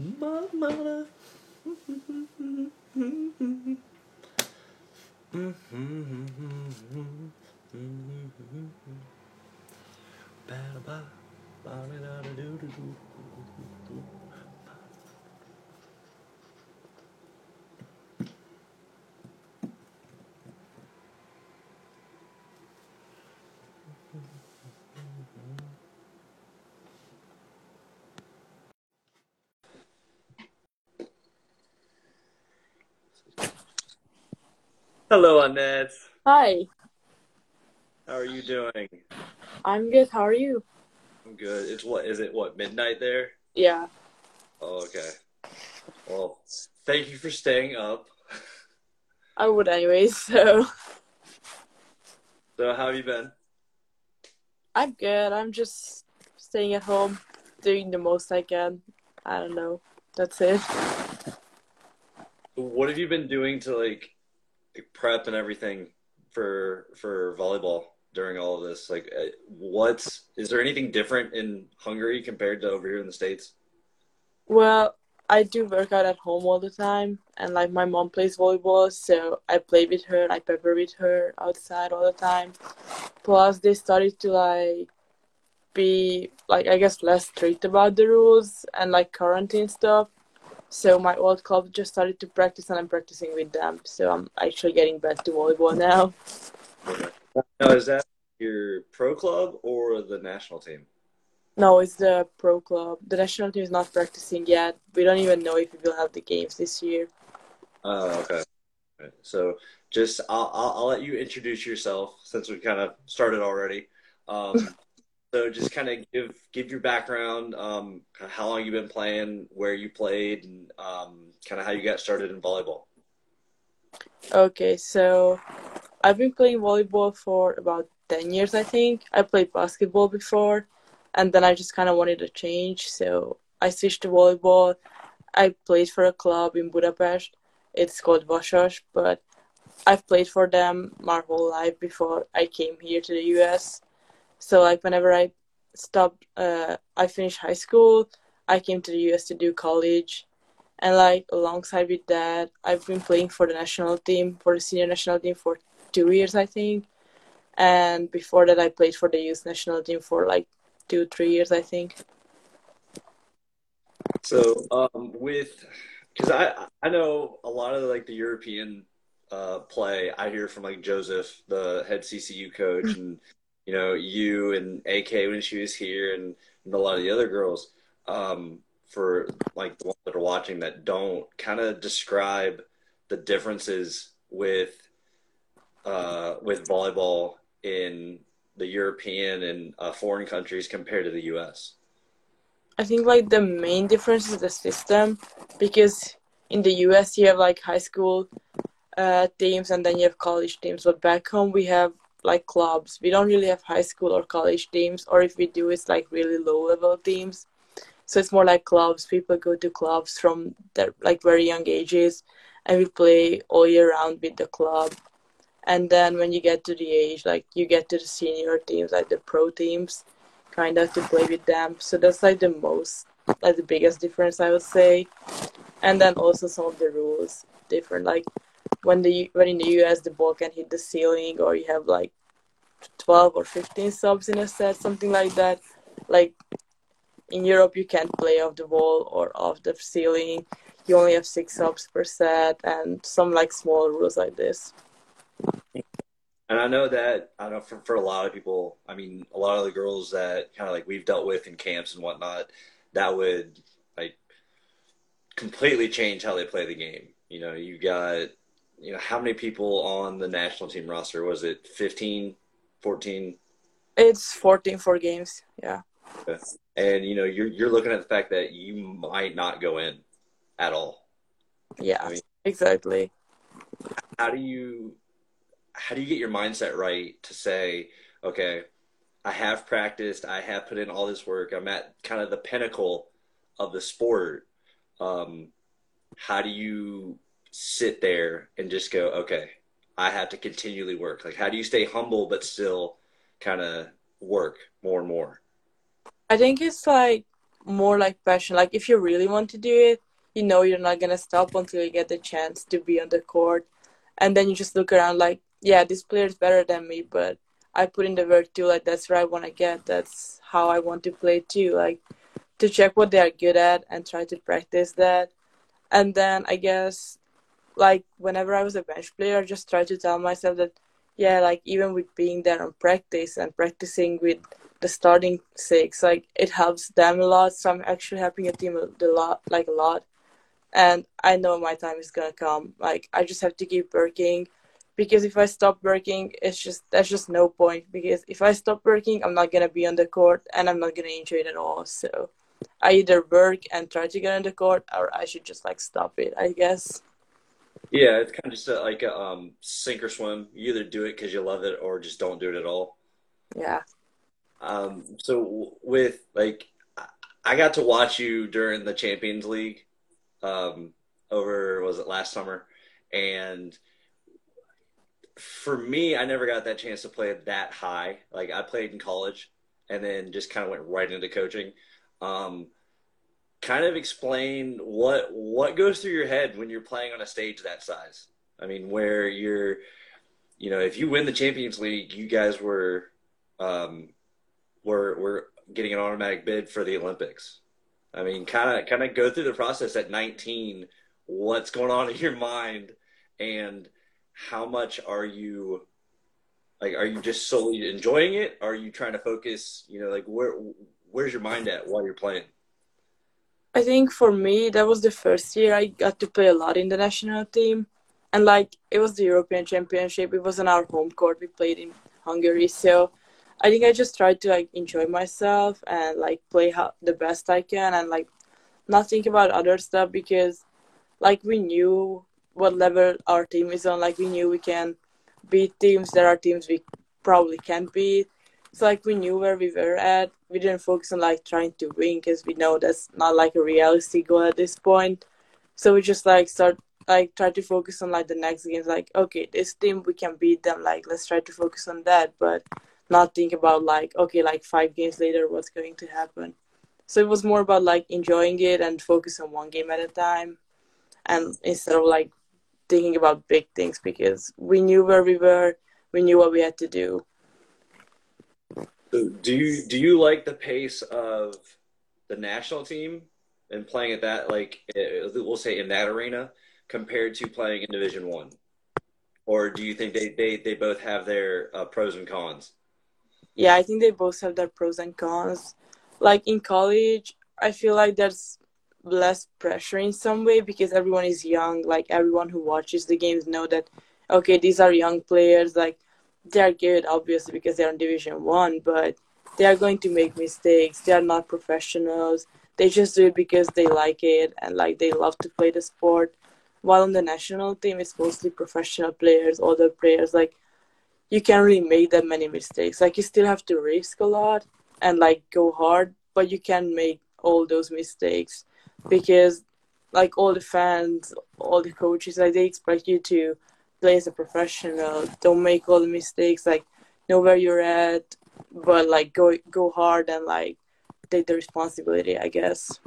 Mama. Hello, Annette. Hi, How are you doing? I'm good. How are you? I'm good. It's what is it? What midnight there? Yeah, Oh, okay. Well, thank you for staying up. I would anyways. So So, how have you been? I'm good. I'm just staying at home, doing the most I can. I don't know. That's it. What have you been doing to like prep and everything for for volleyball during all of this? Like, uh, what's is there anything different in Hungary compared to over here in the States? Well, I do work out at home all the time, and like my mom plays volleyball, so I play with her. I prepare with her outside all the time. Plus, they started to like be like I guess less strict about the rules and like quarantine stuff. So my old club just started to practice, and I'm practicing with them. So I'm actually getting back to volleyball now. Now, is that your pro club or the national team? No, it's the pro club. The national team is not practicing yet. We don't even know if we will have the games this year. Oh, okay. Okay. So just I'll, I'll I'll let you introduce yourself since we kind of started already. Um, so just kind of give give your background, um, how long you've been playing, where you played, and um, kind of how you got started in volleyball. Okay, so I've been playing volleyball for about 10 years, I think. I played basketball before, and then I just kind of wanted a change, so I switched to volleyball. I played for a club in Budapest. It's called Vasas, but I've played for them my whole life before I came here to the US. So like whenever I stopped, uh, I finished high school, I came to the US to do college, and like alongside with that, I've been playing for the national team, for the senior national team for two years, I think. And before that, I played for the youth national team for like two, three years, I think. So um, with because I I know a lot of like the European uh, play. I hear from like Joseph, the head CCU coach, and you know you and AK when she was here, and, and a lot of the other girls. Um, for like the ones that are watching that don't kind of describe the differences with uh, with volleyball in the European and uh, foreign countries compared to the U.S. I think like the main difference is the system because in the US you have like high school uh, teams and then you have college teams, but back home we have like clubs. We don't really have high school or college teams, or if we do, it's like really low level teams. So it's more like clubs. People go to clubs from their like very young ages, and we play all year round with the club. And then when you get to the age, like you get to the senior teams, like the pro teams, kind of to play with them. So that's like the most, like the biggest difference I would say. And then also some of the rules different. Like when the when in the US the ball can hit the ceiling, or you have like twelve or fifteen subs in a set, something like that. Like in Europe, you can't play off the wall or off the ceiling. You only have six subs per set, and some like small rules like this. And I know that I know for, for a lot of people, I mean, a lot of the girls that kind of like we've dealt with in camps and whatnot, that would like completely change how they play the game. You know, you got, you know, how many people on the national team roster? Was it 15, 14? It's 14 for games. Yeah. And, you know, you're, you're looking at the fact that you might not go in at all. Yeah. I mean- exactly. How do you, how do you get your mindset right to say, okay, I have practiced, I have put in all this work, I'm at kind of the pinnacle of the sport. Um, how do you sit there and just go, okay, I have to continually work? Like, how do you stay humble but still kind of work more and more? I think it's like more like passion. Like if you really want to do it, you know you're not gonna stop until you get the chance to be on the court, and then you just look around like, yeah, this player is better than me, but I put in the work too. Like that's where I want to get. That's how I want to play too. Like to check what they are good at and try to practice that. And then I guess like whenever I was a bench player, I just try to tell myself that yeah, like even with being there on practice and practicing with the starting six, like it helps them a lot. So I'm actually helping a team a lot, like a lot. And I know my time is gonna come. Like I just have to keep working because if I stop working, it's just there's just no point. Because if I stop working, I'm not gonna be on the court and I'm not gonna enjoy it at all. So I either work and try to get on the court, or I should just like stop it. I guess. Yeah, it's kind of just a, like a um, sink or swim. You either do it because you love it, or just don't do it at all. Yeah. Um, so with like, I got to watch you during the Champions League, um, over was it last summer, and for me, I never got that chance to play that high. Like I played in college, and then just kind of went right into coaching. Um, kind of explain what what goes through your head when you're playing on a stage that size. I mean, where you're, you know, if you win the Champions League, you guys were, um, were were getting an automatic bid for the Olympics. I mean, kind of kind of go through the process at 19. What's going on in your mind, and how much are you like? Are you just solely enjoying it? Are you trying to focus? You know, like where where's your mind at while you're playing? I think for me, that was the first year I got to play a lot in the national team. And like, it was the European Championship. It was on our home court. We played in Hungary. So I think I just tried to like enjoy myself and like play how, the best I can and like not think about other stuff because like we knew what level our team is on. Like we knew we can beat teams. There are teams we probably can't beat. So like we knew where we were at. We didn't focus on like trying to win because we know that's not like a realistic goal at this point. So we just like start like try to focus on like the next games. Like okay, this team we can beat them. Like let's try to focus on that, but not think about like okay, like five games later, what's going to happen. So it was more about like enjoying it and focus on one game at a time, and instead of like thinking about big things because we knew where we were, we knew what we had to do do you do you like the pace of the national team and playing at that like eh, we'll say in that arena compared to playing in Division One, or do you think they they they both have their uh, pros and cons? Yeah, I think they both have their pros and cons. Like in college, I feel like there's less pressure in some way because everyone is young. Like everyone who watches the games know that okay, these are young players. Like they're good obviously because they're in division one but they are going to make mistakes. They are not professionals. They just do it because they like it and like they love to play the sport. While on the national team it's mostly professional players other players. Like you can't really make that many mistakes. Like you still have to risk a lot and like go hard but you can make all those mistakes because like all the fans all the coaches like they expect you to play as a professional. Don't make all the mistakes. Like know where you're at, but like go go hard and like take the responsibility. I guess.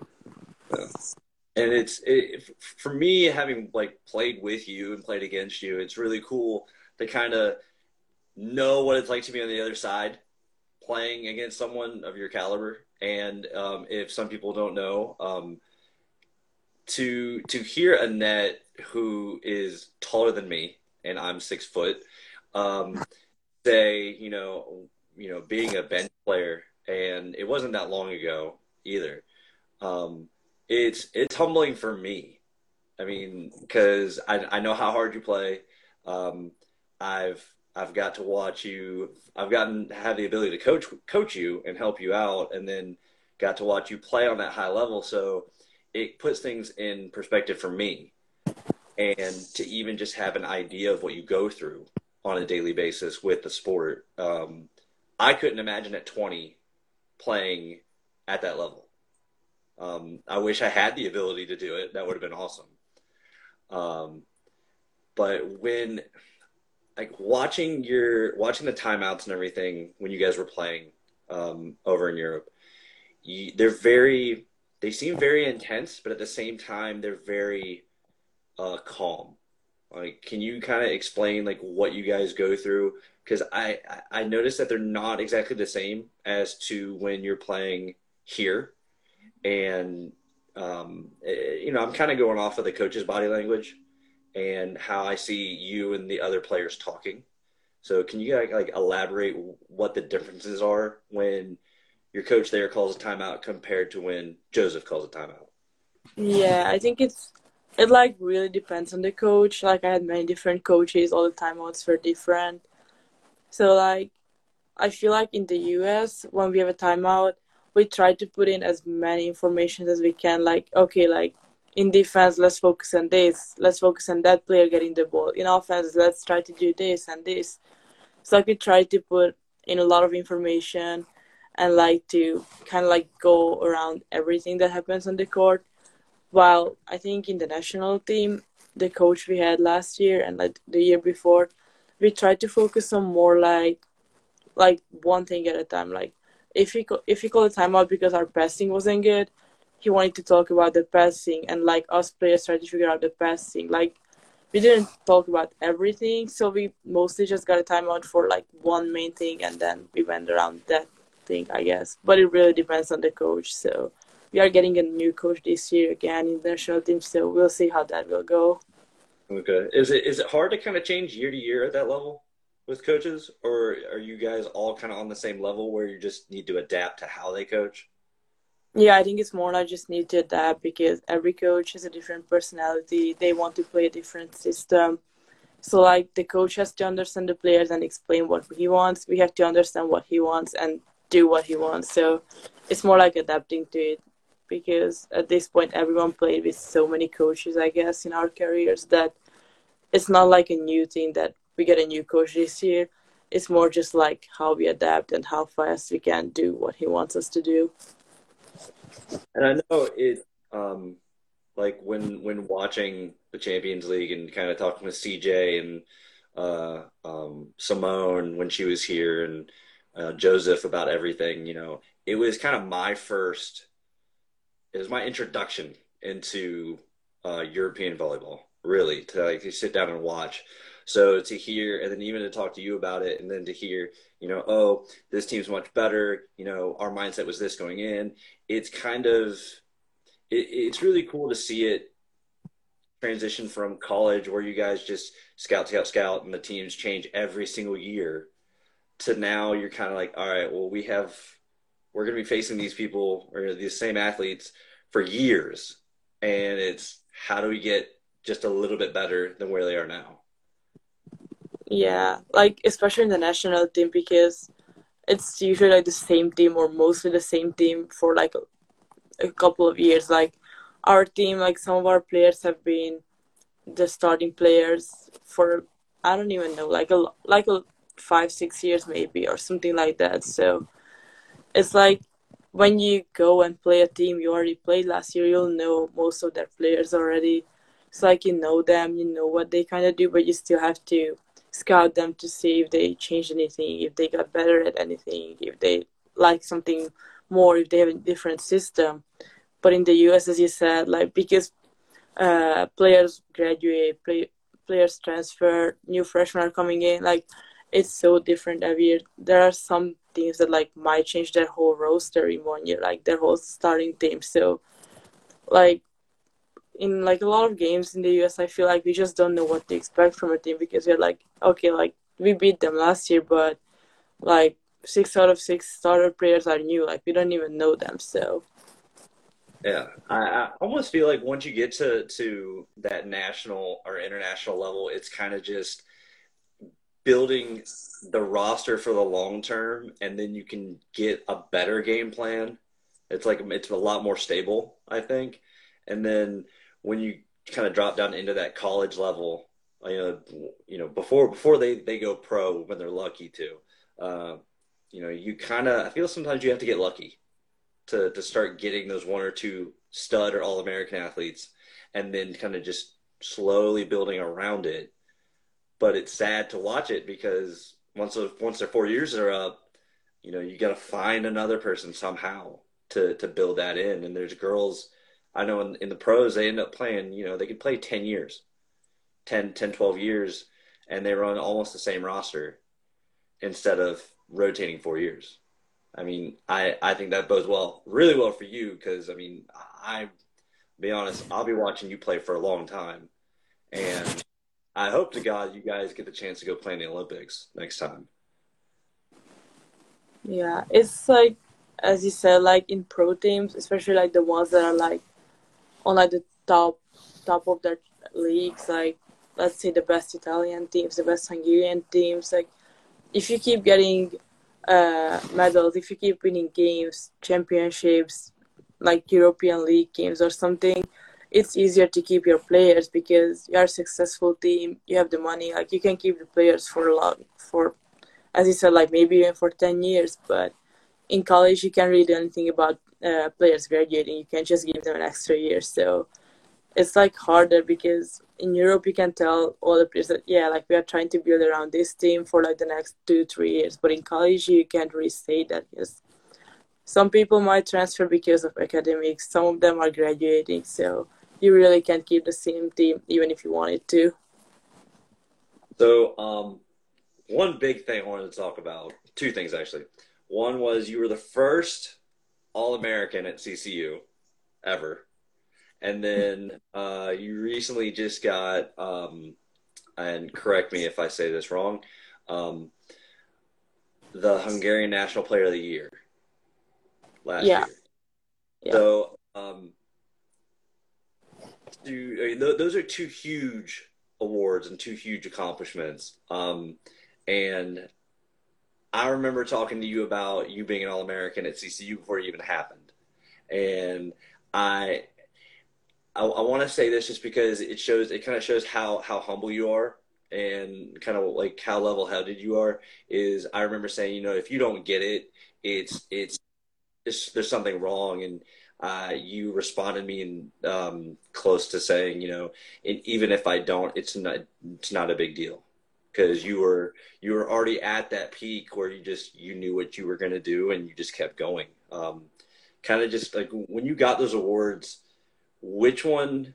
And it's it, for me having like played with you and played against you. It's really cool to kind of know what it's like to be on the other side, playing against someone of your caliber. And um, if some people don't know, um, to to hear Annette, who is taller than me, and I'm six foot, um, say, you know, you know, being a bench player, and it wasn't that long ago either. Um, it's it's humbling for me. I mean, because I I know how hard you play. Um, I've I've got to watch you. I've gotten have the ability to coach coach you and help you out, and then got to watch you play on that high level. So it puts things in perspective for me and to even just have an idea of what you go through on a daily basis with the sport. Um, I couldn't imagine at 20 playing at that level. Um, I wish I had the ability to do it. That would have been awesome. Um, but when like watching your watching the timeouts and everything when you guys were playing um, over in Europe, you, they're very they seem very intense, but at the same time they're very uh, calm. Like, can you kind of explain like what you guys go through? Because I I noticed that they're not exactly the same as to when you're playing here, and um, eh, you know I'm kind of going off of the coach's body language and how I see you and the other players talking. So can you like elaborate what the differences are when your coach there calls a timeout compared to when Joseph calls a timeout? Yeah, I think it's it like really depends on the coach. Like I had many different coaches, all the timeouts were different. So like I feel like in the US when we have a timeout, we try to put in as many information as we can. Like okay, like in defense, let's focus on this. Let's focus on that player getting the ball. In offense, let's try to do this and this. So like we try to put in a lot of information and like to kind of like go around everything that happens on the court. While I think in the national team, the coach we had last year and like the year before, we tried to focus on more like like one thing at a time. Like if we if we call a timeout because our passing wasn't good, he wanted to talk about the passing and like us players tried to figure out the passing. Like we didn't talk about everything, so we mostly just got a timeout for like one main thing, and then we went around that thing, I guess. But it really depends on the coach. So we are getting a new coach this year again in the national team, so we'll see how that will go. Okay. Is it is it hard to kind of change year to year at that level with coaches, or are you guys all kind of on the same level where you just need to adapt to how they coach? Yeah, I think it's more I just need to adapt because every coach has a different personality. They want to play a different system. So like the coach has to understand the players and explain what he wants. We have to understand what he wants and do what he wants. So it's more like adapting to it because at this point everyone played with so many coaches, I guess, in our careers that it's not like a new thing that we get a new coach this year. It's more just like how we adapt and how fast we can do what he wants us to do. And I know it, um, like when when watching the Champions League and kind of talking with CJ and uh, um, Simone when she was here and uh, Joseph about everything. You know, it was kind of my first. It was my introduction into uh, European volleyball. Really, to like sit down and watch. So to hear, and then even to talk to you about it, and then to hear, you know, oh, this team's much better. You know, our mindset was this going in. It's kind of, it, it's really cool to see it transition from college where you guys just scout, scout, scout, and the teams change every single year to now you're kind of like, all right, well, we have, we're going to be facing these people or these same athletes for years. And it's how do we get just a little bit better than where they are now? Yeah, like especially in the national team because it's usually like the same team or mostly the same team for like a, a couple of years. Like our team, like some of our players have been the starting players for I don't even know, like a like a five six years maybe or something like that. So it's like when you go and play a team you already played last year, you'll know most of their players already. It's like you know them, you know what they kind of do, but you still have to scout them to see if they changed anything, if they got better at anything, if they like something more, if they have a different system. But in the US, as you said, like because uh, players graduate, play, players transfer, new freshmen are coming in, like it's so different every year. There are some teams that like might change their whole roster in one year, like their whole starting team. So, like in like a lot of games in the US, I feel like we just don't know what to expect from a team because we're like, okay, like we beat them last year, but like six out of six starter players are new. Like we don't even know them. So yeah, I, I almost feel like once you get to to that national or international level, it's kind of just building the roster for the long term, and then you can get a better game plan. It's like it's a lot more stable, I think, and then when you kind of drop down into that college level, you know, you know, before before they they go pro when they're lucky to, uh, you know, you kind of I feel sometimes you have to get lucky to to start getting those one or two stud or all American athletes, and then kind of just slowly building around it. But it's sad to watch it because once once their four years are up, you know, you got to find another person somehow, to to build that in. And there's girls I know in, in the pros they end up playing. You know, they could play ten years, 10, 10, 12 years, and they run almost the same roster instead of rotating four years. I mean, I I think that bodes well, really well for you because I mean, I be honest, I'll be watching you play for a long time, and I hope to God you guys get the chance to go play in the Olympics next time. Yeah, it's like as you said, like in pro teams, especially like the ones that are like on like the top top of their leagues, like let's say the best Italian teams, the best Hungarian teams, like if you keep getting uh, medals, if you keep winning games, championships, like European League games or something, it's easier to keep your players because you are a successful team, you have the money, like you can keep the players for a long, for, as you said, like maybe even for 10 years. But in college, you can't really do anything about uh, players graduating. You can just give them an extra year. So it's like harder because in Europe you can tell all the players that yeah, like we are trying to build around this team for like the next two three years. But in college you can't really say that because some people might transfer because of academics. Some of them are graduating, so you really can't keep the same team even if you wanted to. So, um, one big thing I wanted to talk about, two things actually. One was you were the first All American at CCU ever and then uh, you recently just got, um, and correct me if I say this wrong, um, the Hungarian National Player of the Year last yeah. year. Yeah. So, um, do, those are two huge awards and two huge accomplishments. Um, and I remember talking to you about you being an All American at CCU before it even happened. And I I, I want to say this just because it shows it kind of shows how how humble you are and kind of like how level headed you are. Is I remember saying, you know, if you don't get it, it's it's, it's there's something wrong, and uh, you responded me in um, close to saying, you know, even if I don't, it's not it's not a big deal because you were you were already at that peak where you just you knew what you were going to do and you just kept going. Um, kind of just like when you got those awards which one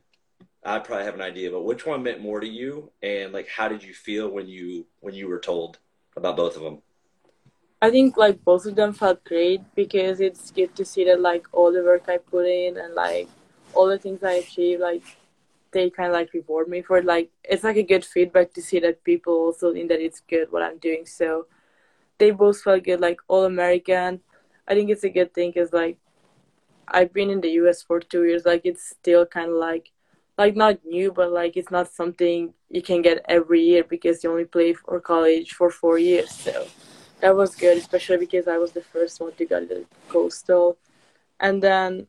I probably have an idea, but which one meant more to you, and like how did you feel when you when you were told about both of them? I think like both of them felt great because it's good to see that like all the work I put in and like all the things I achieved, like they kind of like reward me for it. Like it's like a good feedback to see that people also think that it's good what I'm doing. So they both felt good, like all American. I think it's a good thing because like I've been in the US for two years. Like it's still kind of like, like not new, but like it's not something you can get every year because you only play for college for four years. So that was good, especially because I was the first one to get the coastal, and then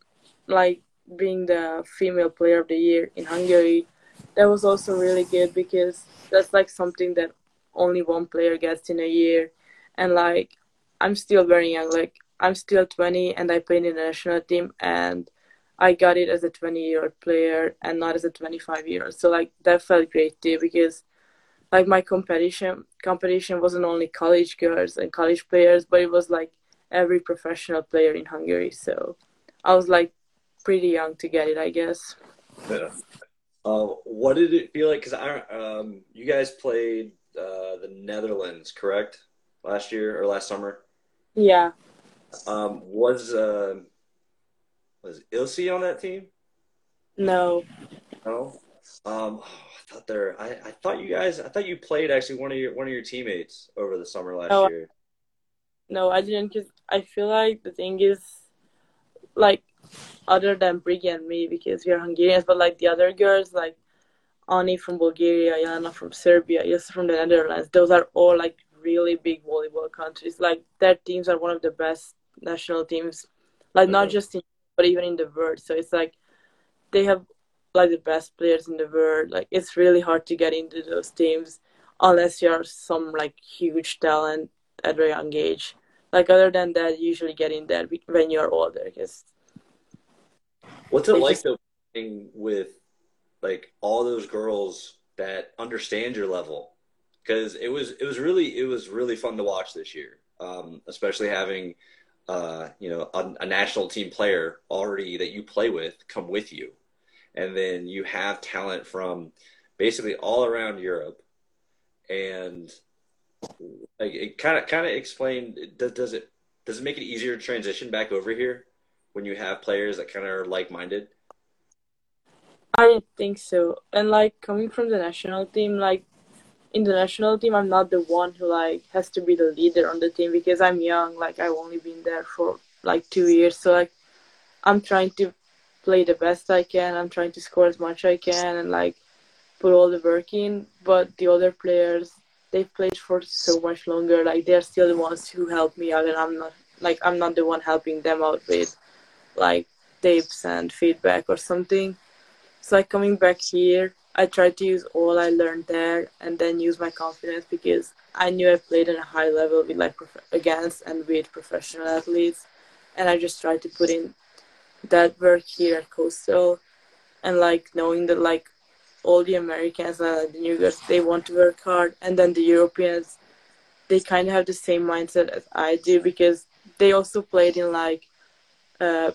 like being the female player of the year in Hungary, that was also really good because that's like something that only one player gets in a year, and like I'm still very young. Like I'm still 20 and I play in the national team and I got it as a 20 year old player and not as a 25 year old. So like that felt great too because like my competition competition wasn't only college girls and college players, but it was like every professional player in Hungary. So I was like pretty young to get it, I guess. Yeah. Uh, what did it feel like? Because I, um, you guys played uh, the Netherlands, correct? Last year or last summer? Yeah. Um, was uh, was Ilse on that team? No. No. Um, I thought there. I, I thought you guys. I thought you played actually one of your one of your teammates over the summer last oh, year. No, I didn't. Cause I feel like the thing is, like, other than Brigi and me, because we are Hungarians, but like the other girls, like Ani from Bulgaria, Yana from Serbia, Ilse from the Netherlands, those are all like really big volleyball countries. Like their teams are one of the best national teams, like not just in but even in the world. So it's like they have like the best players in the world. Like it's really hard to get into those teams unless you're some like huge talent at a young age. Like other than that, you usually get in there when you're older. Because what's it like just... though with like all those girls that understand your level? Because it was it was really it was really fun to watch this year, um, especially having uh, you know, a, a, national team player already that you play with come with you, and then you have talent from basically all around Europe, and like, it kind of kind of explain does, does it does it make it easier to transition back over here when you have players that kind of are like minded? I think so, and like coming from the national team, like in the national team, I'm not the one who like has to be the leader on the team because I'm young. Like I've only been there for like two years, so like I'm trying to play the best I can. I'm trying to score as much I can and like put all the work in. But the other players, they've played for so much longer. Like they're still the ones who help me out, and I'm not like I'm not the one helping them out with like tips and feedback or something. So like coming back here, I tried to use all I learned there and then use my confidence because I knew I played in a high level with like prof- against and with professional athletes, and I just tried to put in that work here at Coastal, and like knowing that like all the Americans and the New Yorkers they want to work hard, and then the Europeans they kind of have the same mindset as I do because they also played in like uh,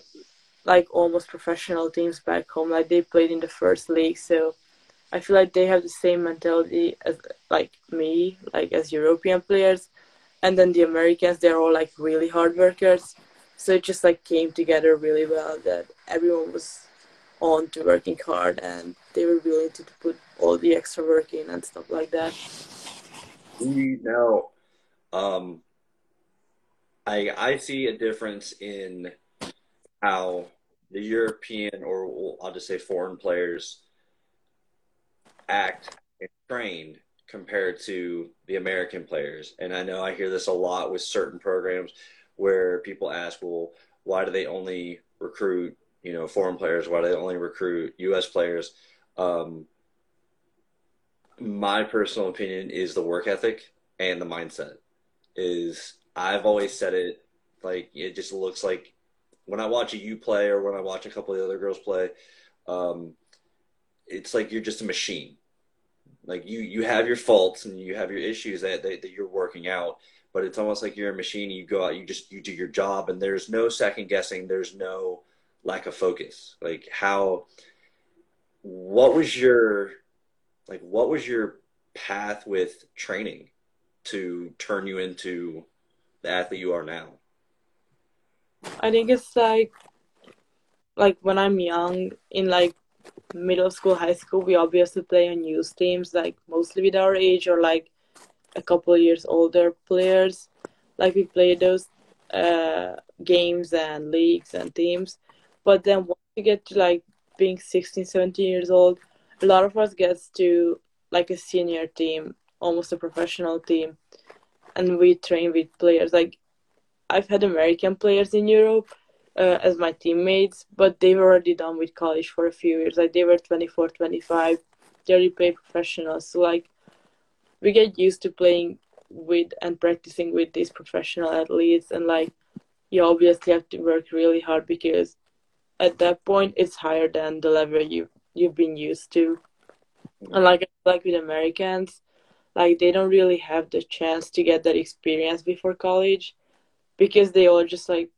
like almost professional teams back home. Like they played in the first league, so I feel like they have the same mentality as like me, like as European players, and then the Americans they're all like really hard workers. So it just like came together really well that everyone was on to working hard and they were willing to, put all the extra work in and stuff like that. Know, um, I I see a difference in how the European or I'll just say foreign players act and trained compared to the American players. And I know I hear this a lot with certain programs where people ask, well, why do they only recruit, you know, foreign players? Why do they only recruit U.S. players? Um, my personal opinion is the work ethic and the mindset. Is I've always said it like it just looks like when I watch a U play or when I watch a couple of the other girls play, um, it's like you're just a machine. Like you, you have your faults and you have your issues that, that, that you're working out, but it's almost like you're a machine. You go out, you just you do your job, and there's no second guessing. There's no lack of focus. Like how, what was your, like what was your path with training to turn you into the athlete you are now? I think it's like like when I'm young in like middle school, high school, we obviously play on youth teams, like mostly with our age or like a couple years older players. Like we play those uh, games and leagues and teams. But then once you get to like being 16, 17 years old, a lot of us gets to like a senior team, almost a professional team. And we train with players. Like I've had American players in Europe uh, as my teammates, but they were already done with college for a few years. Like they were 24, 25. They already play professionals. So like we get used to playing with and practicing with these professional athletes and like you obviously have to work really hard because at that point it's higher than the level you you've been used to. And like like with Americans, like they don't really have the chance to get that experience before college because they all just like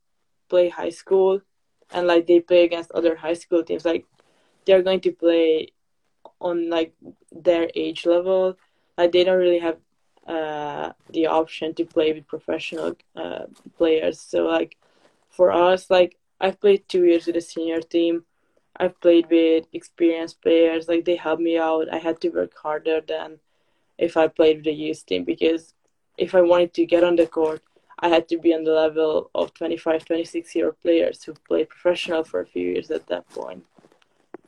play high school and like they play against other high school teams like they're going to play on like their age level like they don't really have uh, the option to play with professional uh, players so like for us like i've played two years with a senior team i've played with experienced players like they helped me out i had to work harder than if i played with the youth team because if i wanted to get on the court I had to be on the level of 25, 26 year players who played professional for a few years at that point.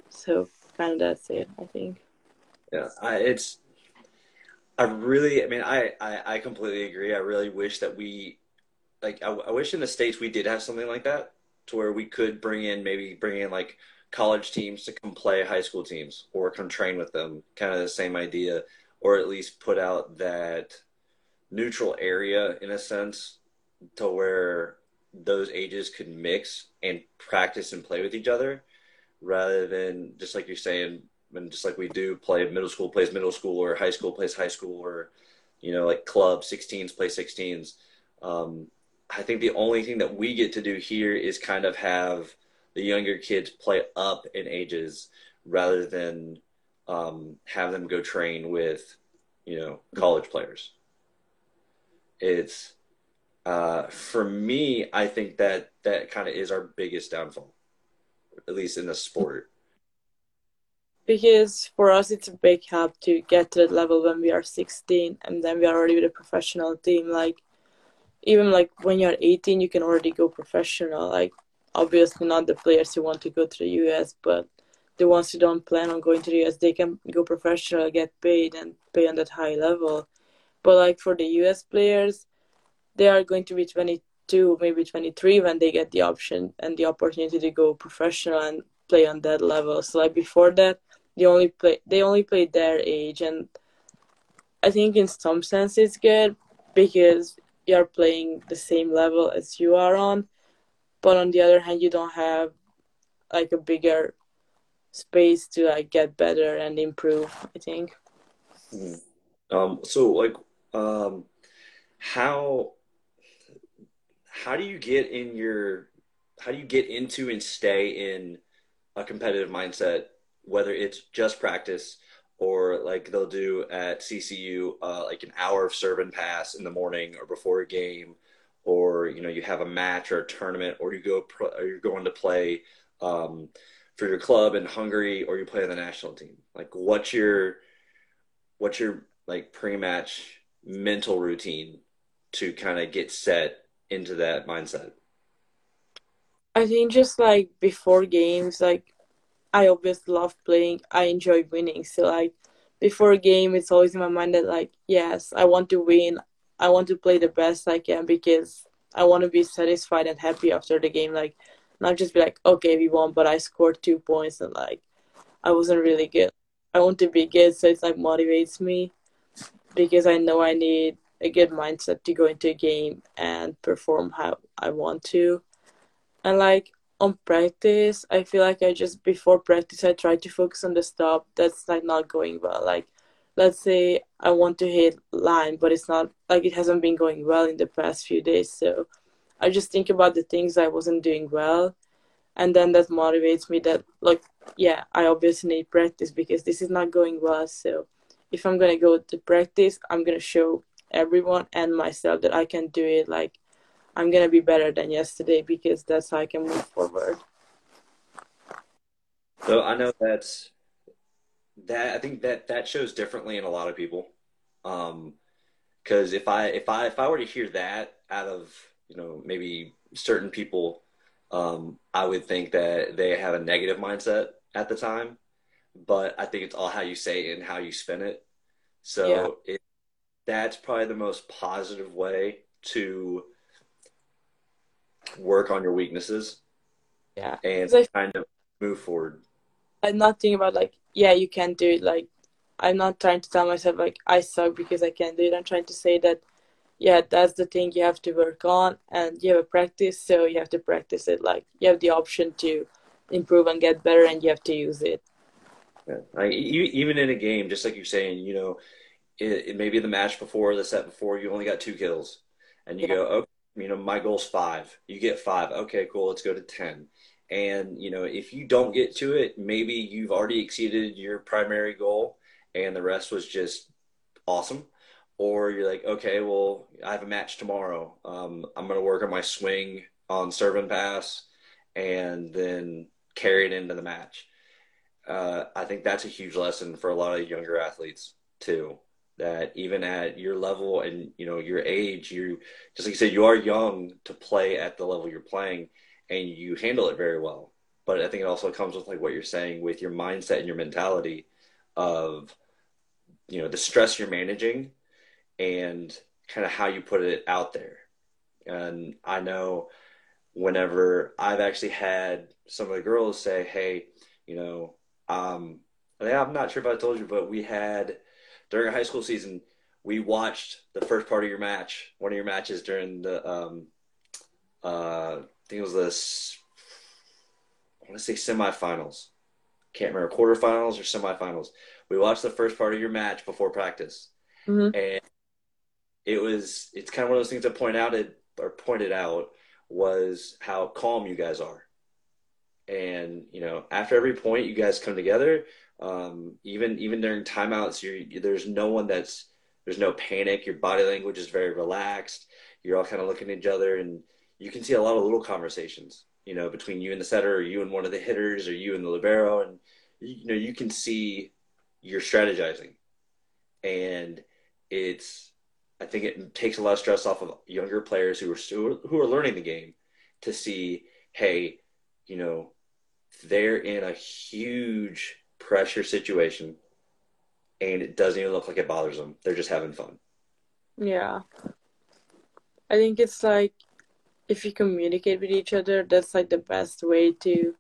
So kind of that's it, I think. Yeah, I, it's. I really, I mean, I, I, I completely agree. I really wish that we, like, I, I wish in the states we did have something like that, to where we could bring in maybe bring in like college teams to come play high school teams or come train with them, kind of the same idea, or at least put out that neutral area in a sense to where those ages could mix and practice and play with each other rather than just like you're saying and just like we do play middle school plays middle school or high school plays high school or you know like club 16s play 16s um, I think the only thing that we get to do here is kind of have the younger kids play up in ages rather than um, have them go train with, you know, college players. It's uh, for me, I think that that kind of is our biggest downfall, at least in the sport. Because for us, it's a big help to get to that level when we are 16 and then we are already with a professional team. Like, even like when you're 18, you can already go professional. Like, obviously, not the players who want to go to the US, but the ones who don't plan on going to the US, they can go professional, get paid, and play on that high level. But like for the US players, they are going to be 22, maybe 23 when they get the option and the opportunity to go professional and play on that level. So like before that, they only play they only play their age, and I think in some sense it's good because you're playing the same level as you are on, but on the other hand, you don't have like a bigger space to like get better and improve. I think. Mm. Um. So like, um, how how do you get in your how do you get into and stay in a competitive mindset whether it's just practice or like they'll do at CCU uh, like an hour of serve and pass in the morning or before a game or you know you have a match or a tournament or you go pro- or you're going to play um, for your club in Hungary or you play on the national team like what's your what's your like pre-match mental routine to kind of get set into that mindset? I think just like before games, like I obviously love playing. I enjoy winning. So like before a game, it's always in my mind that like yes, I want to win. I want to play the best I can because I want to be satisfied and happy after the game. Like not just be like okay we won, but I scored two points and like I wasn't really good. I want to be good, so it's like motivates me because I know I need a good mindset to go into a game and perform how I want to. And like on practice, I feel like I just before practice I try to focus on the stop that's like not going well. Like let's say I want to hit line, but it's not like it hasn't been going well in the past few days. So I just think about the things I wasn't doing well and then that motivates me that like yeah, I obviously need practice because this is not going well. So if I'm gonna go to practice, I'm gonna show everyone and myself that I can do it. Like I'm gonna be better than yesterday because that's how I can move forward. So I know that's that. I think that that shows differently in a lot of people. Um, because if I if I if I were to hear that out of you know maybe certain people, um, I would think that they have a negative mindset at the time. But I think it's all how you say it and how you spin it. So yeah. it, that's probably the most positive way to work on your weaknesses. Yeah. And I, kind of move forward. I'm not thinking about like, yeah, you can do it. Like, I'm not trying to tell myself like I suck because I can't do it. I'm trying to say that, yeah, that's the thing you have to work on, and you have a practice, so you have to practice it. Like, you have the option to improve and get better, and you have to use it. Yeah. Like, even in a game, just like you're saying, you know, it, it maybe the match before, the set before, you only got two kills, and you yeah. go, okay, you know, my goal's five. You get five. Okay, cool. Let's go to ten. And you know, if you don't get to it, maybe you've already exceeded your primary goal, and the rest was just awesome. Or you're like, okay, well, I have a match tomorrow. Um, I'm going to work on my swing on serve and pass, and then carry it into the match. Uh, I think that's a huge lesson for a lot of younger athletes too that even at your level and you know your age you just like you said you are young to play at the level you're playing and you handle it very well. But i think it also comes with like what you're saying with your mindset and your mentality of you know the stress you're managing and kind of how you put it out there. And i know whenever i've actually had some of the girls say hey you know um i'm not sure if i told you but we had during high school season, we watched the first part of your match, one of your matches during the, um, uh, I think it was this, I want to say semifinals. Can't remember quarterfinals or semifinals. We watched the first part of your match before practice, mm-hmm. and it was it's kind of one of those things to point out. It or pointed out was how calm you guys are. And you know, after every point, you guys come together. Um, even even during timeouts, you there's no one that's there's no panic. Your body language is very relaxed. You're all kind of looking at each other, and you can see a lot of little conversations. You know, between you and the setter, or you and one of the hitters, or you and the libero, and you know you can see you're strategizing, and it's I think it takes a lot of stress off of younger players who are still, who are learning the game to see, hey, you know, they're in a huge pressure situation and it doesn't even look like it bothers them. They're just having fun. Yeah. I think it's like if you communicate with each other, that's like the best way to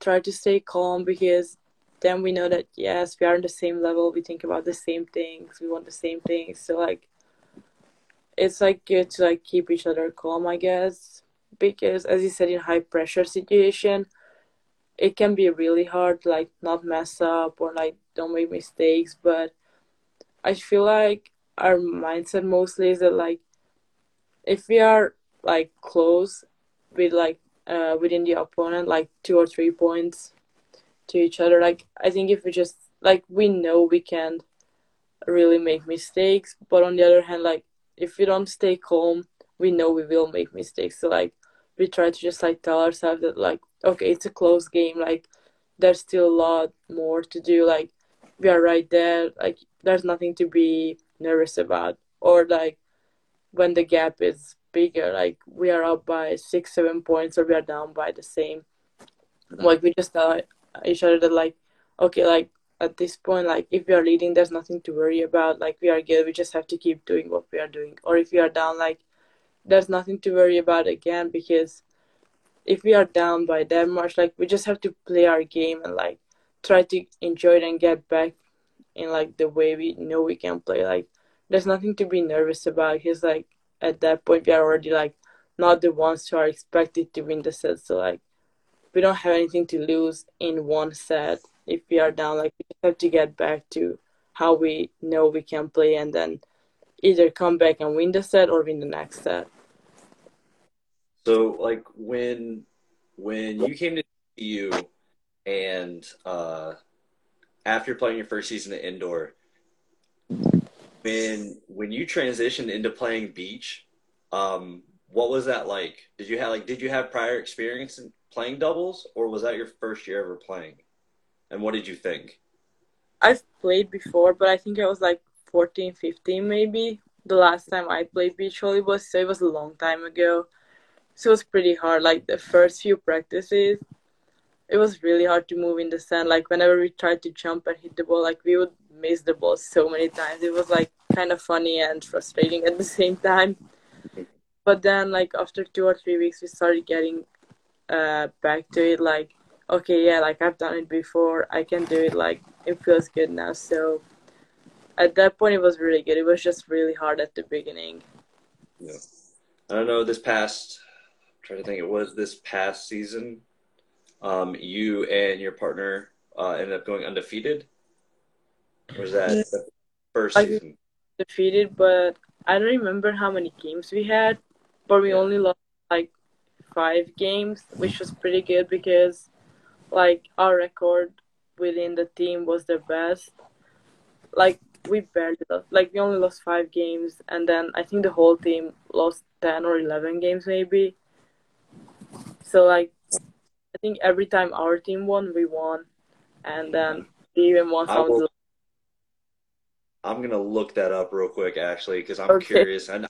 try to stay calm because then we know that yes, we are on the same level, we think about the same things, we want the same things. So like it's like good to like keep each other calm, I guess. Because as you said in high pressure situation, it can be really hard like not mess up or like don't make mistakes but i feel like our mindset mostly is that like if we are like close with like uh within the opponent like two or three points to each other like i think if we just like we know we can't really make mistakes but on the other hand like if we don't stay calm we know we will make mistakes. So like we try to just like tell ourselves that like okay it's a close game like there's still a lot more to do like we are right there like there's nothing to be nervous about. Or like when the gap is bigger like we are up by six seven points or we are down by the same. Like we just tell each other that like okay like at this point like if we are leading there's nothing to worry about. Like we are good we just have to keep doing what we are doing. Or if we are down like there's nothing to worry about again because if we are down by that much, like we just have to play our game and like try to enjoy it and get back in like the way we know we can play. Like there's nothing to be nervous about because like at that point we are already like not the ones who are expected to win the set. So like we don't have anything to lose in one set if we are down. Like we have to get back to how we know we can play and then either come back and win the set or win the next set. So like when when you came to you and uh, after playing your first season at indoor, when when you transitioned into playing beach, um, what was that like? Did you have like did you have prior experience in playing doubles, or was that your first year ever playing? And what did you think? I've played before, but I think I was like 14, 15 maybe. The last time I played beach volleyball, so it was a long time ago so it was pretty hard. Like the first few practices, it was really hard to move in the sand. Like whenever we tried to jump and hit the ball, like we would miss the ball so many times. It was like kind of funny and frustrating at the same time. But then, like after two or three weeks, we started getting uh, back to it. Like, okay, yeah, like I've done it before. I can do it. Like it feels good now. So at that point, it was really good. It was just really hard at the beginning. Yeah, I don't know. This past trying to think, it was this past season. Um, you and your partner uh, ended up going undefeated. Or was that the first I season? Defeated, but I don't remember how many games we had. But we yeah. only lost like five games, which was pretty good because like our record within the team was the best. Like we barely lost. Like we only lost five games, and then I think the whole team lost ten or eleven games maybe. So like, I think every time our team won, we won, and then even won some. Will, I'm gonna look that up real quick, actually, because I'm okay. curious. And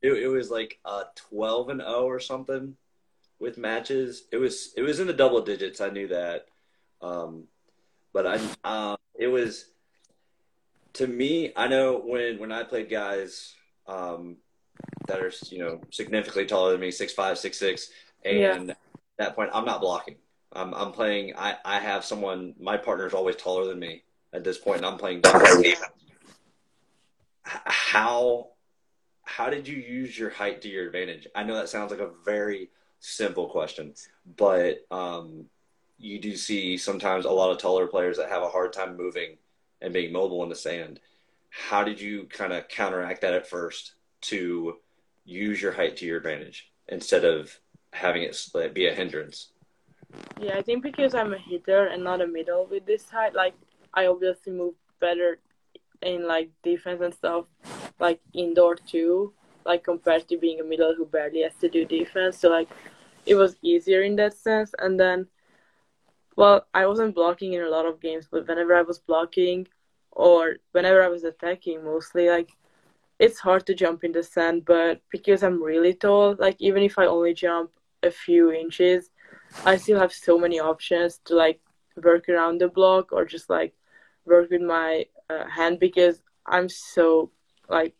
it, it was like a 12 and 0 or something with matches. It was it was in the double digits. I knew that, um, but I uh, it was to me. I know when when I played guys um, that are you know significantly taller than me, six five, six six and yeah. at that point, I'm not blocking. I'm, I'm playing. I, I have someone. My partner is always taller than me at this point, and I'm playing. How how did you use your height to your advantage? I know that sounds like a very simple question, but um, you do see sometimes a lot of taller players that have a hard time moving and being mobile in the sand. How did you kind of counteract that at first to use your height to your advantage instead of having it be a hindrance. Yeah, I think because I'm a hitter and not a middle with this height, like I obviously move better in like defense and stuff, like indoor too, like compared to being a middle who barely has to do defense. So like it was easier in that sense. And then, well, I wasn't blocking in a lot of games, but whenever I was blocking or whenever I was attacking, mostly like it's hard to jump in the sand. But because I'm really tall, like even if I only jump a few inches, I still have so many options to like work around the block or just like work with my uh, hand because I'm so like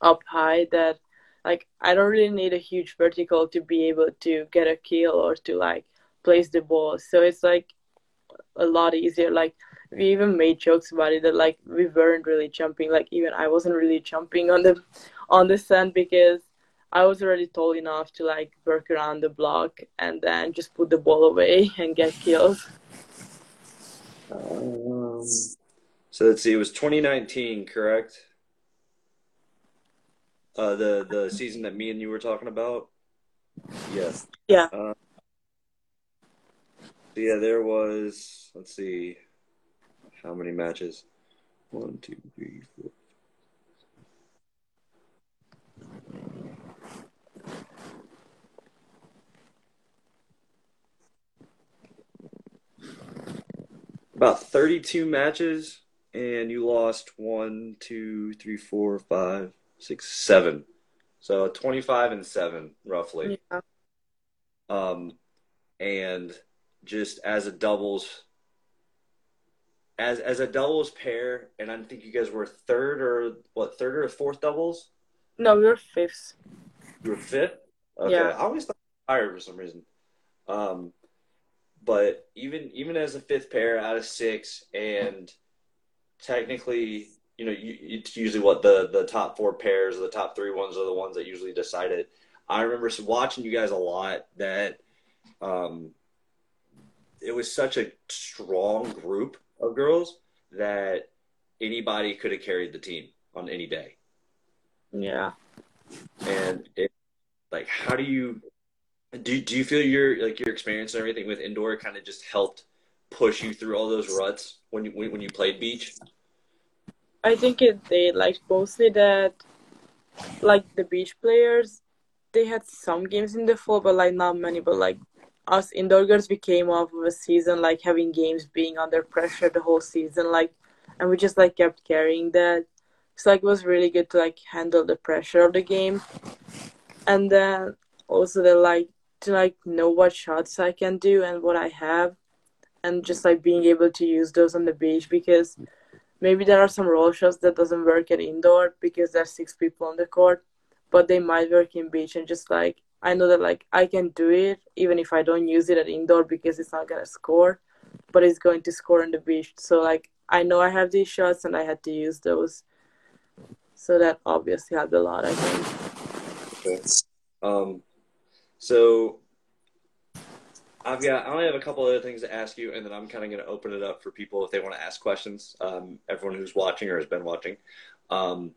up high that like I don't really need a huge vertical to be able to get a kill or to like place the ball. So it's like a lot easier. Like we even made jokes about it that like we weren't really jumping. Like even I wasn't really jumping on the on the sand because I was already tall enough to like work around the block and then just put the ball away and get kills. Um, so let's see, it was 2019, correct? Uh, the the season that me and you were talking about. Yes. Yeah. Uh, yeah, there was. Let's see, how many matches? One, two, three, four. About 32 matches, and you lost one, two, three, four, five, six, seven. So 25 and seven, roughly. Yeah. Um, and just as a doubles, as as a doubles pair, and I think you guys were third or what, third or fourth doubles? No, we were fifth. You were fifth. Okay, yeah. I always thought higher for some reason. Um, but even even as a fifth pair out of six, and technically you know, you, it's usually what the the top four pairs, or the top three ones are the ones that usually decide it. I remember watching you guys a lot. That um, it was such a strong group of girls that anybody could have carried the team on any day. Yeah, and it, like, how do you do? Do you feel your like your experience and everything with indoor kind of just helped push you through all those ruts when you when, you played beach? I think it did. Like mostly that, like the beach players, they had some games in the fall, but like not many. But like us indoor girls, we came off of a season like having games being under pressure the whole season, like, and we just like kept carrying that. So like it was really good to like handle the pressure of the game, and then also the like to like know what shots I can do and what I have, and just like being able to use those on the beach because maybe there are some roll shots that doesn't work at indoor because there's six people on the court but they might work in beach and just like i know that like i can do it even if i don't use it at indoor because it's not gonna score but it's going to score on the beach so like i know i have these shots and i had to use those so that obviously helped a lot i think okay. um so I've got. I only have a couple other things to ask you, and then I'm kind of going to open it up for people if they want to ask questions. Um, everyone who's watching or has been watching. Um,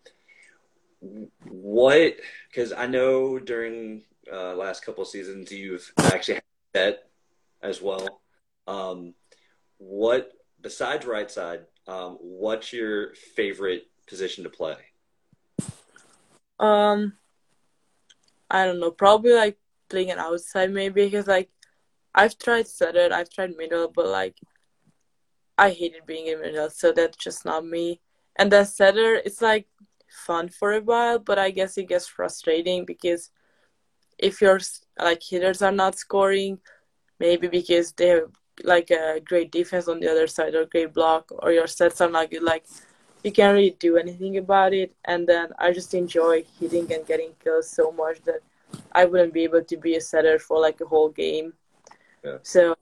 what? Because I know during uh, last couple seasons you've actually had bet as well. Um, what besides right side? Um, what's your favorite position to play? Um, I don't know. Probably like playing an outside, maybe because like I've tried center, I've tried middle, but like I hated being in middle, so that's just not me. And then center, it's like fun for a while, but I guess it gets frustrating because if your like hitters are not scoring, maybe because they have like a great defense on the other side or great block, or your sets are not good, like you can't really do anything about it. And then I just enjoy hitting and getting kills so much that I wouldn't be able to be a setter for like a whole game Yeah. so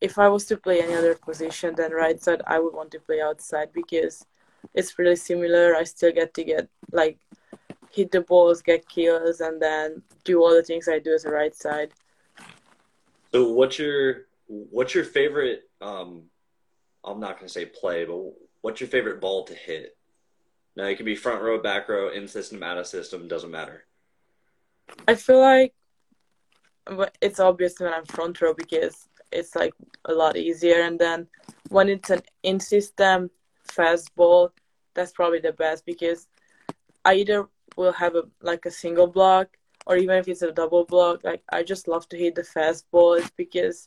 if I was to play any other position than right side, I would want to play outside because it's really similar. I still get to get like hit the balls, get kills, and then do all the things I do as a right side. So what's your what's your favorite? Um, I'm not going to say play, but what's your favorite ball to hit? Now it can be front row, back row, in system, out of system, doesn't matter. I feel like it's obvious when I'm front row because it's like a lot easier, and then when it's an in system fastball, that's probably the best because I either will have a like a single block or even if it's a double block. Like I just love to hit the fastballs because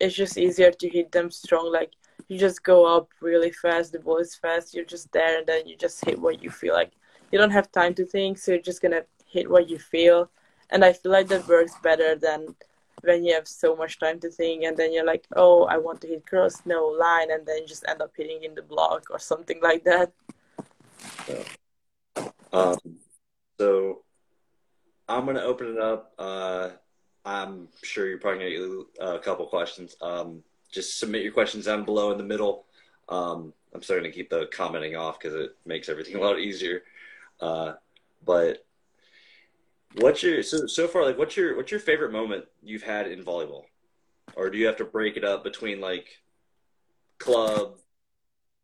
it's just easier to hit them strong. Like you just go up really fast, the ball is fast, you're just there, and then you just hit what you feel like. You don't have time to think, so you're just gonna hit what you feel. And I feel like that works better than when you have so much time to think and then you're like, oh, I want to hit cross, no line, and then just end up hitting in the block or something like that. So, um, so I'm gonna open it up. Uh, I'm sure you're probably gonna get a couple questions. Um, just submit your questions down below in the middle. Um, I'm starting to keep the commenting off because it makes everything a lot easier. Uh, but What's your so so far like what's your what's your favorite moment you've had in volleyball? Or do you have to break it up between like club,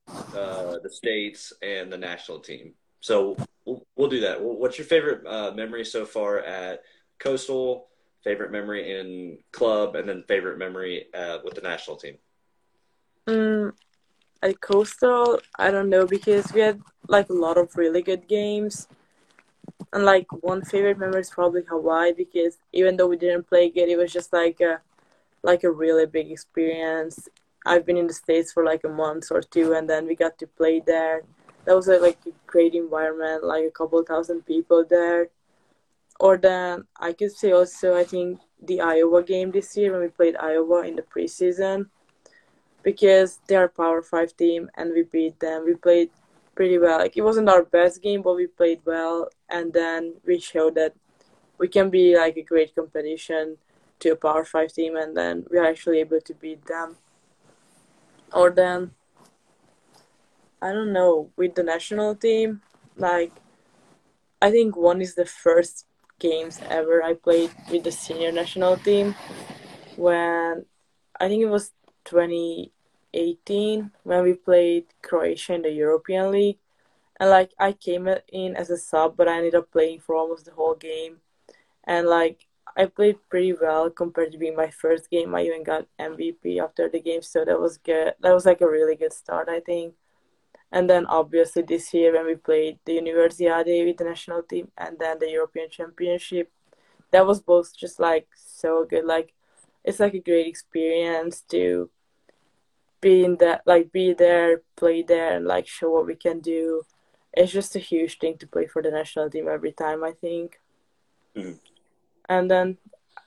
uh, the states, and the national team? So we'll, we'll do that. What's your favorite uh, memory so far at Coastal? Favorite memory in club, and then favorite memory uh, with the national team. Mm, at Coastal, I don't know because we had like a lot of really good games and like one favorite memory is probably Hawaii because even though we didn't play good, it was just like a like a really big experience. I've been in the states for like a month or two, and then we got to play there. That was a, like a great environment, like a couple thousand people there. Or then I could say also I think the Iowa game this year when we played Iowa in the preseason because they are a Power Five team and we beat them. We played pretty well. Like it wasn't our best game, but we played well, and then we showed that we can be like a great competition to a Power Five team, and then we are actually able to beat them. Or then, I don't know, with the national team, like I think one is the first games ever I played with the senior national team when I think it was 2018 when we played Croatia in the European League. And like I came in as a sub, but I ended up playing for almost the whole game. And like I played pretty well compared to being my first game. I even got MVP after the game, so that was good. That was like a really good start, I think. And then obviously this year when we played the Universiade with the national team and then the European Championship, that was both just like so good. Like it's like a great experience to be in that like be there play there and like show what we can do it's just a huge thing to play for the national team every time i think mm-hmm. and then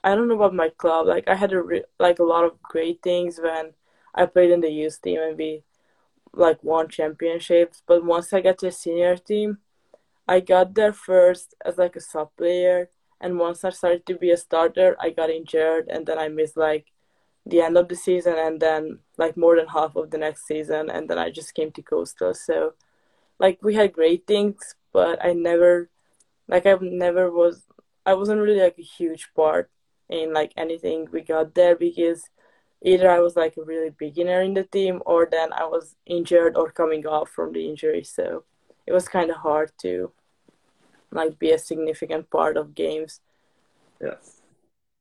i don't know about my club like i had a re- like a lot of great things when i played in the youth team and we like won championships but once i got to a senior team i got there first as like a sub player and once i started to be a starter i got injured and then i missed like the end of the season and then like more than half of the next season and then I just came to Coastal. So like we had great things but I never like I never was I wasn't really like a huge part in like anything we got there because either I was like a really beginner in the team or then I was injured or coming off from the injury. So it was kind of hard to like be a significant part of games. Yeah.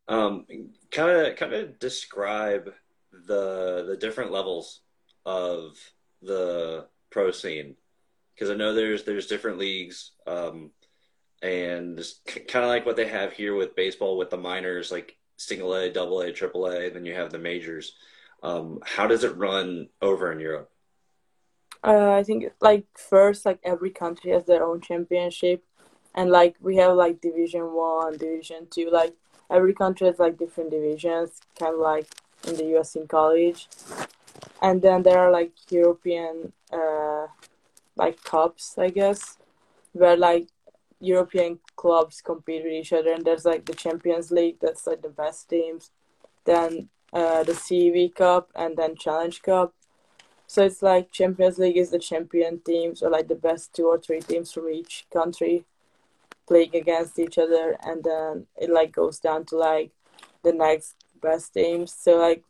Um, kind of, kind of describe the the different levels of the pro scene because I know there's there's different leagues, um, and kind of like what they have here with baseball with the minors, like single A, double A, triple A, then you have the majors. Um, how does it run over in Europe? Uh, I think like first, like every country has their own championship, and like we have like Division One, Division Two. Like every country has like different divisions, kind of like in the US in college. And then there are like European uh, like cups, I guess, where like European clubs compete with each other. And there's like the Champions League, that's like the best teams. Then uh, the CEV Cup and then Challenge Cup. So it's like Champions League is the champion teams or like the best two or three teams from each country playing against each other and then it like goes down to like the next best teams so like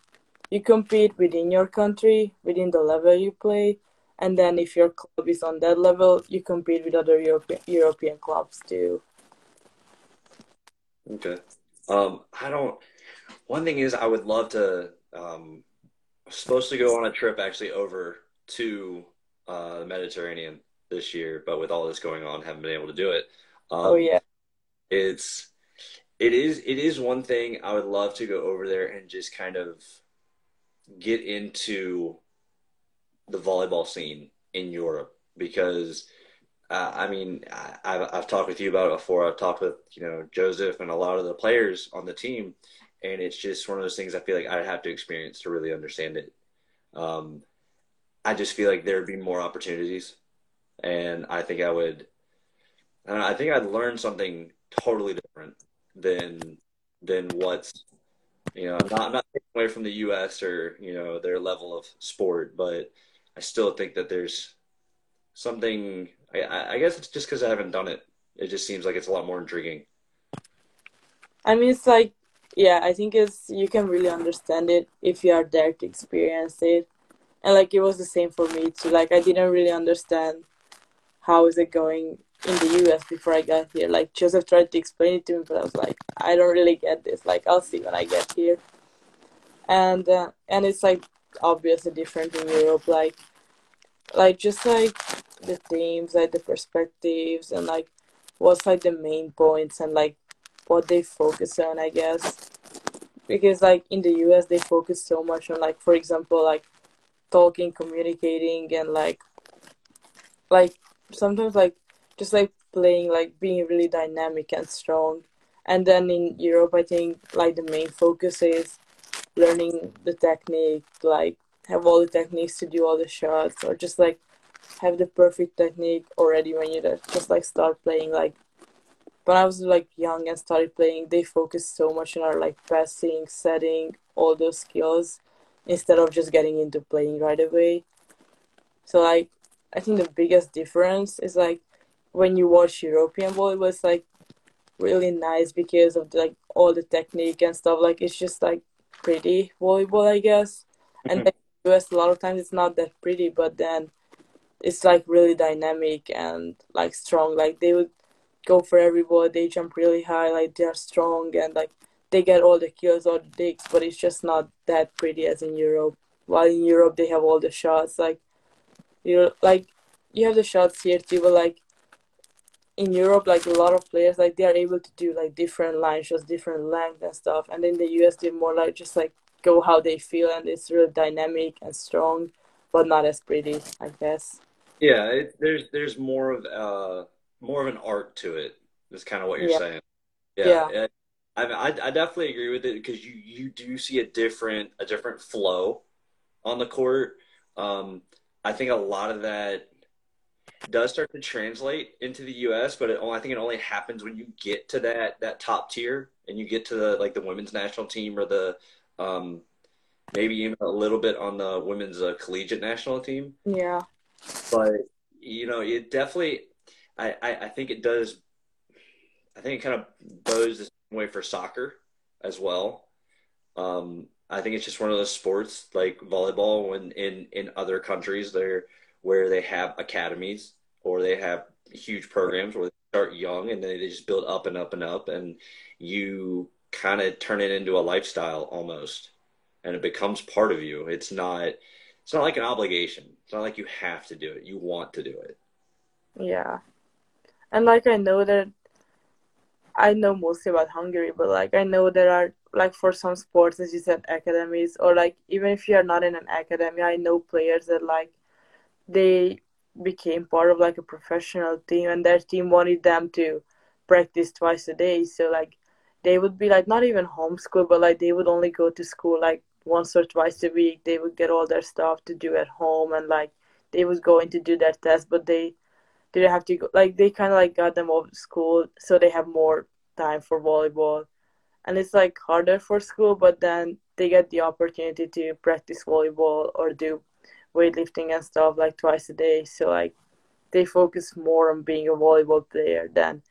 you compete within your country within the level you play and then if your club is on that level you compete with other european european clubs too Okay. Um, I don't. One thing is, I would love to. Um, I'm supposed to go on a trip actually over to uh, the Mediterranean this year, but with all this going on, haven't been able to do it. Um, Oh yeah. it's it is it is one thing I would love to go over there and just kind of get into the volleyball scene in Europe because uh, I mean I, I've I've talked with you about it before. I've talked with you know Joseph and a lot of the players on the team, and it's just one of those things I feel like I'd have to experience to really understand it. Um, I just feel like there'd be more opportunities, and I think I would. I, know, I think I'd learn something totally different than than what's you know. I'm not I'm not away from the U.S. or you know their level of sport, but I still think that there's something. I, I guess it's just because I haven't done it. It just seems like it's a lot more intriguing. I mean, it's like, yeah, I think it's you can really understand it if you are there to experience it. And like it was the same for me too. Like I didn't really understand how is it going in the US before I got here. Like Joseph tried to explain it to me, but I was like, I don't really get this. Like I'll see when I get here. And uh, and it's like obviously different in Europe. Like like just like the themes, like the perspectives, and like what's like the main points and like what they focus on, I guess. Because like in the US, they focus so much on like, for example, like talking, communicating, and like like sometimes like just like playing, like being really dynamic and strong. And then in Europe, I think like the main focus is learning the technique, like have all the techniques to do all the shots, or just like have the perfect technique already when you just like start playing. Like when I was like young and started playing, they focused so much on our like passing, setting, all those skills instead of just getting into playing right away. So like I think the biggest difference is like when you watch European volleyball, was like really nice because of like all the technique and stuff. Like it's just like pretty volleyball, I guess. And Mhm. like US, a lot of times it's not that pretty, but then it's like really dynamic and like strong. Like they would go for every ball, they jump really high, like they're strong and like they get all the kills or the digs, but it's just not that pretty as in Europe. While in Europe they have all the shots, like you know, like you have the shots here too, but like in Europe, like a lot of players, like they are able to do like different line shots, different length and stuff. And in the US, they're more like just like go how they feel, and it's really dynamic and strong, but not as pretty, I guess. Yeah, it, there's there's more of uh more of an art to it. Is kind of what you're Yeah, saying. Yeah, yeah, yeah. I, I I definitely agree with it because you you do see a different a different flow on the court. Um, I think a lot of that does start to translate into the U.S., but it, I think it only happens when you get to that that top tier and you get to the like the women's national team or the um, maybe even a little bit on the women's uh, collegiate national team. yeah, But you know, it definitely I, I, I think it does. I think it kind of bows the same way for soccer as well. Um, I think it's just one of those sports like volleyball when in in other countries there where they have academies or they have huge programs where they start young and they just build up and up and up and you kind of turn it into a lifestyle almost and it becomes part of you. It's not it's not like an obligation. It's not like you have to do it. You want to do it. yeah. And like I know that I know mostly about Hungary, but like I know there are like for some sports, as you said, academies, or like even if you are not in an academy, I know players that like they became part of like a professional team and their team wanted them to practice twice a day. So like they would be like not even homeschool but like they would only go to school like once or twice a week. They would get all their stuff to do at home and like they would go in to do their test but they didn't have to go like they kind of like got them off school so they have more time for volleyball. And it's like harder for school but then they get the opportunity to practice volleyball or do weightlifting and stuff like twice a day. So like they focus more on being a volleyball player than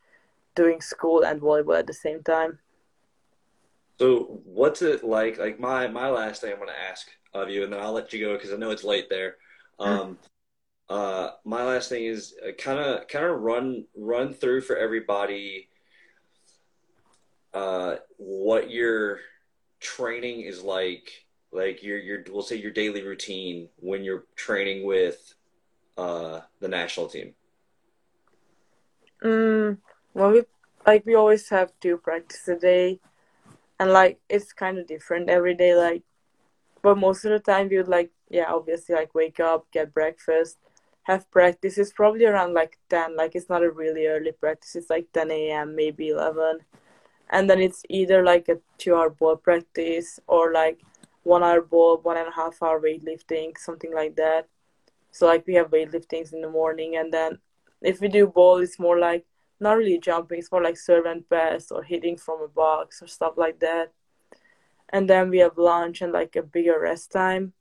doing school and volleyball at the same time. So what's it like? Like my my last thing I'm going to ask of you, and then I'll let you go because I know it's late there. Um, uh, my last thing is kind of kind of run run through for everybody uh, what your training is like, like your your we'll say your daily routine when you're training with uh, the national team. Mm, well, we like we always have two practice a day, and like it's kind of different every day. Like, but most of the time we would like yeah, obviously like wake up, get breakfast, have practice. It's probably around like ten. Like it's not a really early practice. It's like ten a.m. maybe eleven, and then it's either like a two-hour ball practice or like one hour ball, one and a half hour weightlifting, something like that. So like we have weightliftings in the morning, and then if we do ball, it's more like not really jumping. It's more like serve and pass or hitting from a box or stuff like that. And then we have lunch and like a bigger rest time,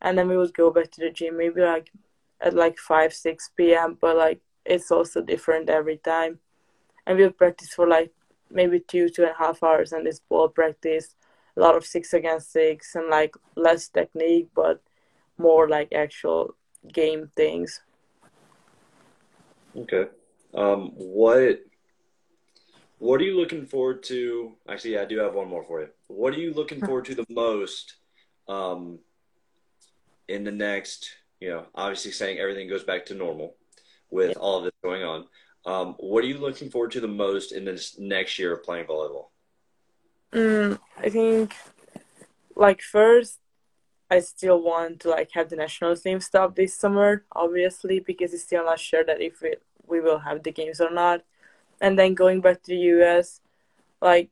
and then we would go back to the gym maybe like at like five six p.m. But like it's also different every time, and we'll practice for like maybe two two and a half hours, and this ball practice a lot of six against six and like less technique, but more like actual game things. Okay. Um, what what are you looking forward to? Actually, yeah, I do have one more for you. What are you looking forward to the most um, in the next? You know, obviously saying everything goes back to normal with yeah. all of this going on. Um, what are you looking forward to the most in this next year of playing volleyball? Mm, I think, like first, I still want to like have the national team stop this summer, obviously, because it's still not sure that if it, we will have the games or not. And then going back to the US, like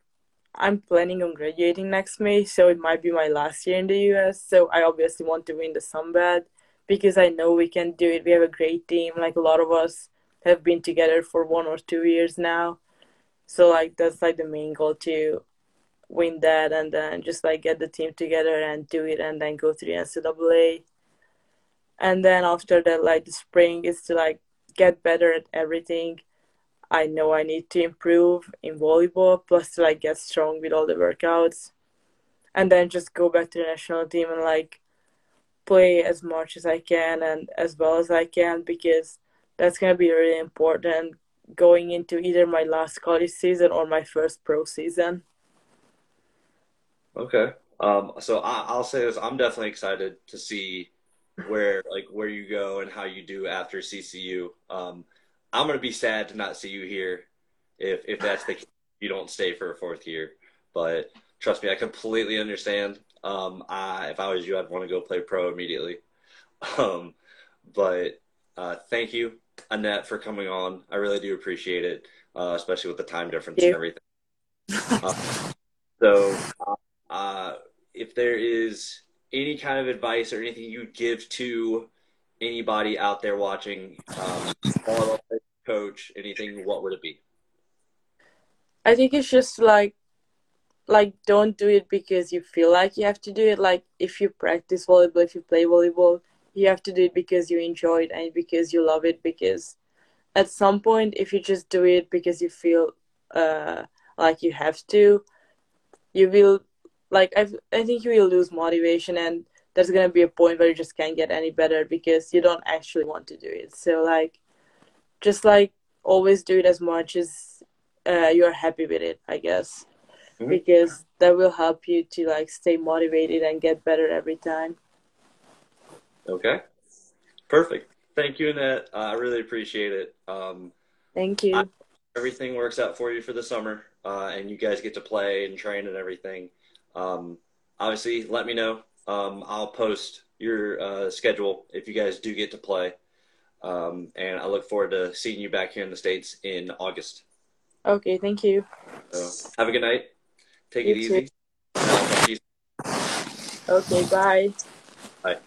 I'm planning on graduating next May, so it might be my last year in the US. So I obviously want to win the Sunbelt because I know we can do it. We have a great team. Like a lot of us have been together for one or two years now. So like that's like the main goal to win that and then just like get the team together and do it and then go to the NCAA. And then after that, like the spring is to like get better at everything. I know I need to improve in volleyball, plus to like get strong with all the workouts. And then just go back to the national team and like play as much as I can and as well as I can because that's gonna be really important going into either my last college season or my first pro season. Okay. Um, so I, will say this: I'm definitely excited to see where like where you go and how you do after CCU. Um, I'm gonna be sad to not see you here if if that's the case. You don't stay for a fourth year, but trust me, I completely understand. Um, I, if I was you, I'd want to go play pro immediately. Um, but uh, thank you, Annette, for coming on. I really do appreciate it, uh, especially with the time difference and everything. Uh, so uh, if there is any kind of advice or anything you'd give to anybody out there watching, um, coach, anything, what would it be? I think it's just like, like don't do it because you feel like you have to do it. Like if you practice volleyball, if you play volleyball, you have to do it because you enjoy it and because you love it. Because at some point, if you just do it because you feel uh, like you have to, you will like I I think you will lose motivation and there's gonna be a point where you just can't get any better because you don't actually want to do it. So like, just like always do it as much as uh, you're happy with it, I guess, mm-hmm. because that will help you to like stay motivated and get better every time. Okay, perfect. Thank you, Annette. Uh, I really appreciate it. Um, Thank you. I, everything works out for you for the summer, uh, and you guys get to play and train and everything. Um, obviously, let me know. Um, I'll post your uh, schedule if you guys do get to play. Um, and I look forward to seeing you back here in the States in August. Okay, thank you. So, have a good night. Take you it easy. Okay, bye. Bye.